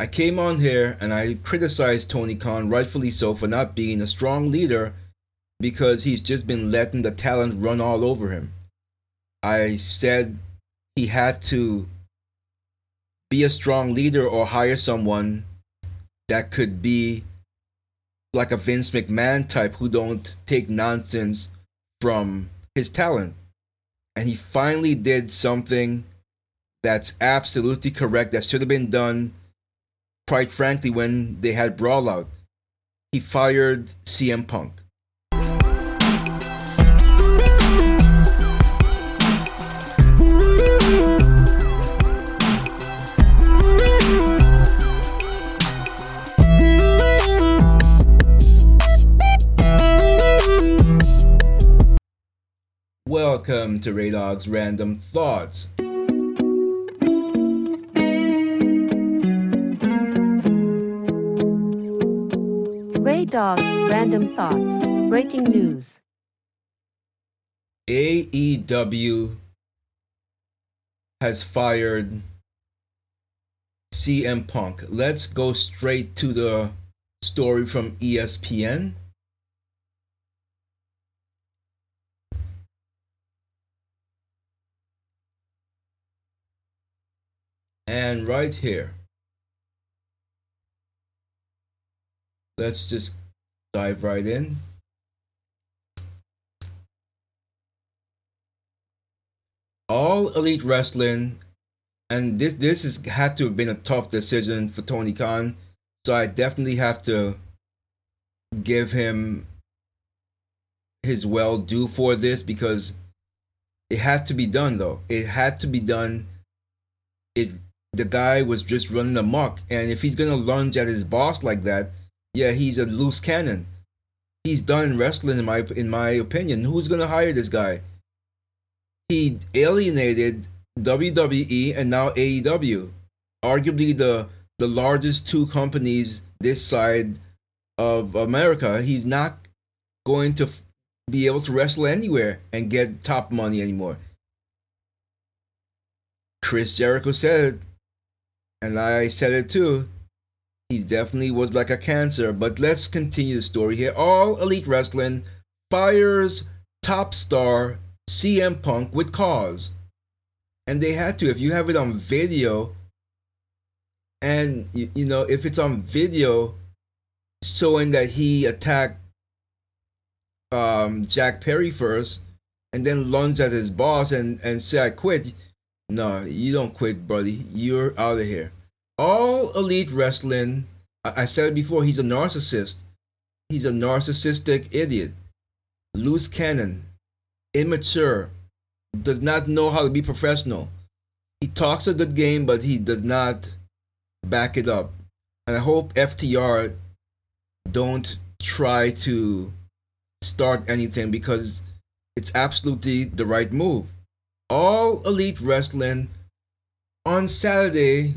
I came on here and I criticized Tony Khan, rightfully so, for not being a strong leader because he's just been letting the talent run all over him. I said he had to be a strong leader or hire someone that could be like a Vince McMahon type who don't take nonsense from his talent. And he finally did something that's absolutely correct that should have been done quite frankly when they had brawl out. He fired CM Punk. Welcome to Rehdogg's Random Thoughts. Dog's Random Thoughts. Breaking news. AEW has fired CM Punk. Let's go straight to the story from ESPN. And right here, let's just dive right in. All Elite Wrestling, and this this has had to have been a tough decision for Tony Khan, so I definitely have to give him his well due for this because it had to be done though. It had to be done. It the guy was just running amok. And if he's gonna lunge at his boss like that, yeah, he's a loose cannon. He's done wrestling, in my in my opinion. Who's gonna hire this guy? He alienated WWE and now AEW, arguably the the largest two companies this side of America. He's not going to be able to wrestle anywhere and get top money anymore. Chris Jericho said it, and I said it too. He definitely was like a cancer. But let's continue the story here. All Elite Wrestling fires top star CM Punk with cause. And they had to. If you have it on video, and you, you know, if it's on video showing that he attacked um, Jack Perry first and then lunged at his boss and, and said, I quit no, you don't quit, buddy. You're out of here. All elite wrestling, I, said it before, he's a narcissist. He's a narcissistic idiot. Loose cannon, immature, does not know how to be professional. He talks a good game, but he does not back it up. And I hope FTR don't try to start anything because it's absolutely the right move. All Elite Wrestling on Saturday,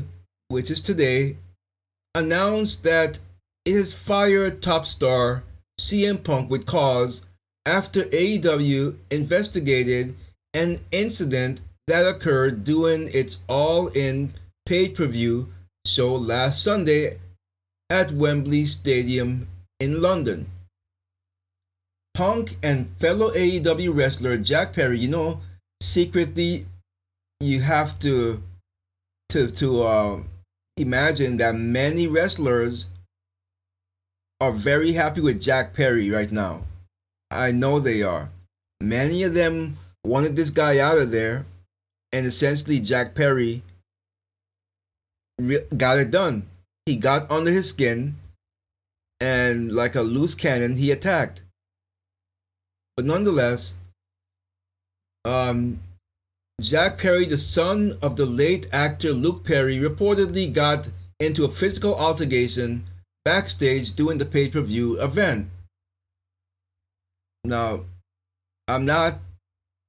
which is today, announced that it has fired top star CM Punk with cause after AEW investigated an incident that occurred during its All In pay per view show last Sunday at Wembley Stadium in London. Punk and fellow AEW wrestler Jack Perry, you know, secretly you have to to to uh, imagine that many wrestlers are very happy with Jack Perry right now. I know they are. Many of them wanted this guy out of there, and essentially Jack Perry re- got it done. He got under his skin, and like a loose cannon, he attacked. But nonetheless, um, Jack Perry, the son of the late actor Luke Perry, reportedly got into a physical altercation backstage during the pay per view event. Now, I'm not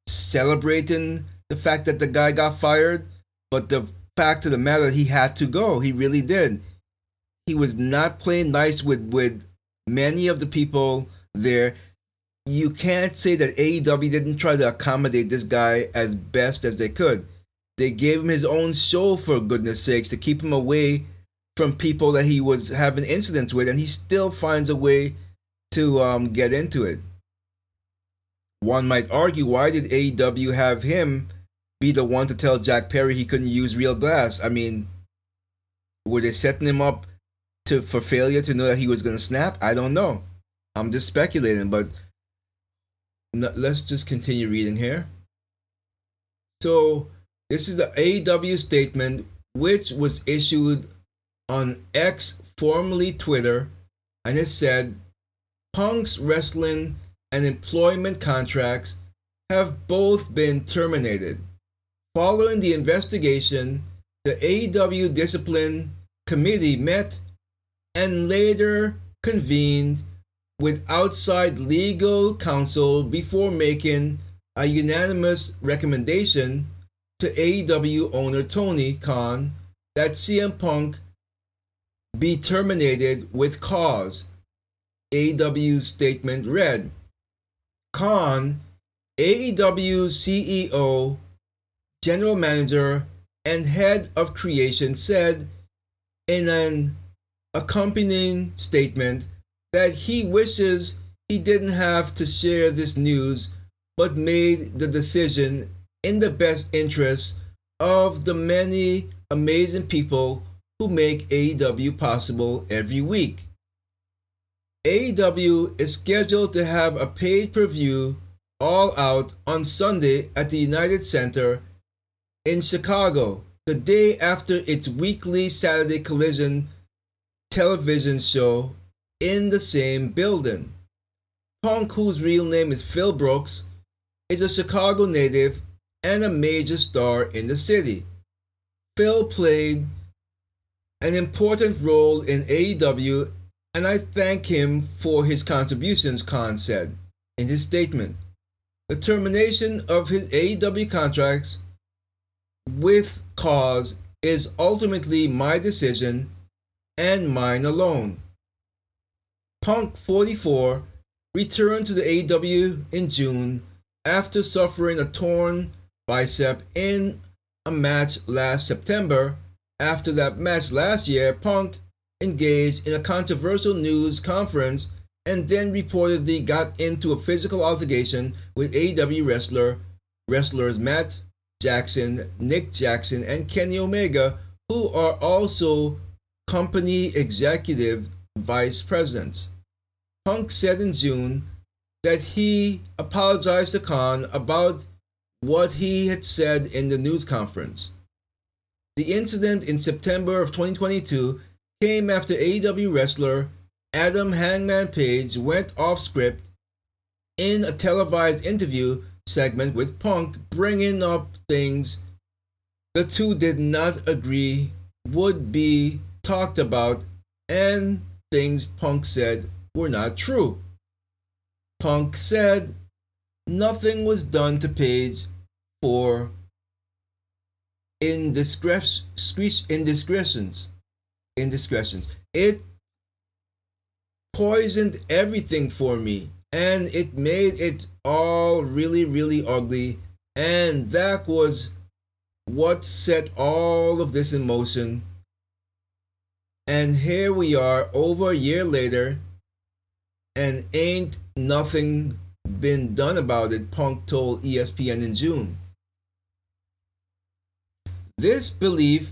celebrating the fact that the guy got fired, but the fact of the matter, he had to go. He really did. He was not playing nice with, with many of the people there you can't say that AEW didn't try to accommodate this guy as best as they could. They gave him his own show for goodness sakes to keep him away from people that he was having incidents with, and he still finds a way to um, get into it. One might argue, why did AEW have him be the one to tell Jack Perry he couldn't use real glass? I mean, were they setting him up to for failure to know that he was going to snap? I don't know. I'm just speculating, but let's just continue reading here. So, this is the AEW statement, which was issued on X, formerly Twitter, and it said Punk's wrestling and employment contracts have both been terminated. Following the investigation, the AEW Discipline Committee met and later convened with outside legal counsel before making a unanimous recommendation to AEW owner Tony Khan that CM Punk be terminated with cause. AEW's statement read Khan, AEW's CEO, general manager, and head of creation, said in an accompanying statement that he wishes he didn't have to share this news but made the decision in the best interest of the many amazing people who make AEW possible every week. AEW is scheduled to have a paid per view all out on Sunday at the United Center in Chicago, the day after its weekly Saturday Collision television show in the same building. Punk, whose real name is Phil Brooks, is a Chicago native and a major star in the city. Phil played an important role in AEW, and I thank him for his contributions, Khan said in his statement. The termination of his AEW contracts with cause is ultimately my decision and mine alone. Punk 44 returned to the AW in June after suffering a torn bicep in a match last September. After that match last year, Punk engaged in a controversial news conference and then reportedly got into a physical altercation with AEW wrestler wrestlers Matt Jackson, Nick Jackson, and Kenny Omega, who are also company executive vice presidents. Punk said in June that he apologized to Khan about what he had said in the news conference. The incident in September of 2022 came after AEW wrestler Adam Hangman Page went off script in a televised interview segment with Punk, bringing up things the two did not agree would be talked about and things Punk said were not true. Punk said nothing was done to Page for indiscretions. Indiscretions. Indiscretions. It poisoned everything for me and it made it all really, really ugly. And that was what set all of this in motion. And here we are over a year later, and ain't nothing been done about it, Punk told ESPN in June. This belief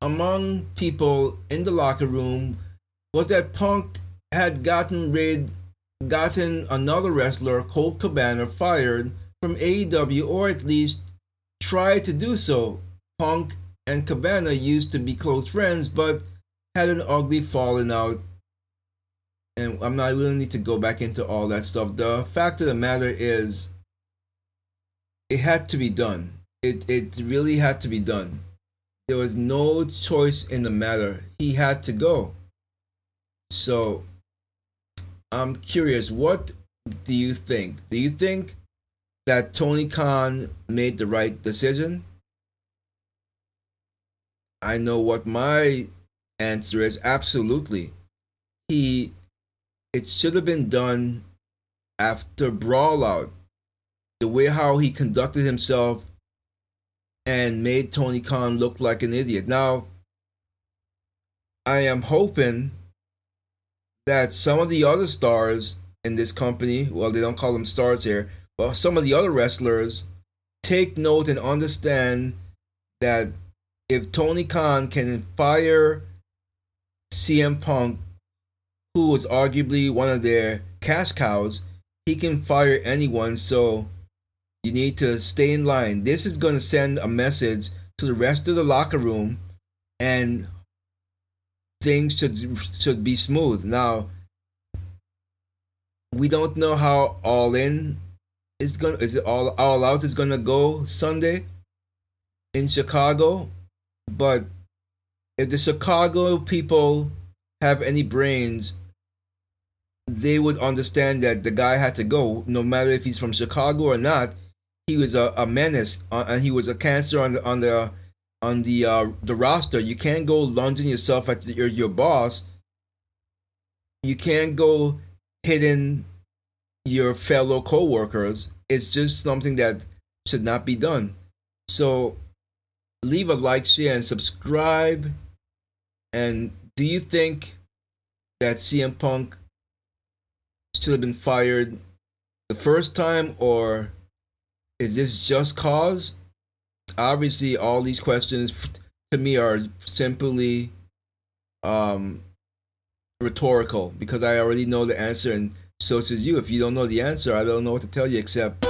among people in the locker room was that Punk had gotten rid gotten another wrestler, Colt Cabana, fired from AEW or at least tried to do so. Punk and Cabana used to be close friends but had an ugly falling out. And I'm not really need to go back into all that stuff. The fact of the matter is it had to be done. It it really had to be done. There was no choice in the matter. He had to go. So I'm curious, what do you think? Do you think that Tony Khan made the right decision? I know what my answer is absolutely. He it should have been done after brawl out. The way how he conducted himself and made Tony Khan look like an idiot. Now, I am hoping that some of the other stars in this company, well, they don't call them stars here, but some of the other wrestlers take note and understand that if Tony Khan can fire CM Punk, who was arguably one of their cash cows, he can fire anyone. So you need to stay in line. This is going to send a message to the rest of the locker room, and things should should be smooth. Now, we don't know how All In is going. Is it all All Out is going to go Sunday in Chicago? But if the Chicago people have any brains, they would understand that the guy had to go, no matter if he's from Chicago or not. He was a, a menace, uh, and he was a cancer on the on the on the uh, the roster. You can't go lunging yourself at your your boss. You can't go hitting your fellow co-workers. It's just something that should not be done. So leave a like, share, and subscribe. And do you think that CM Punk should have been fired the first time, or is this just cause? Obviously, all these questions to me are simply um, rhetorical because I already know the answer, and so should you. If you don't know the answer, I don't know what to tell you except.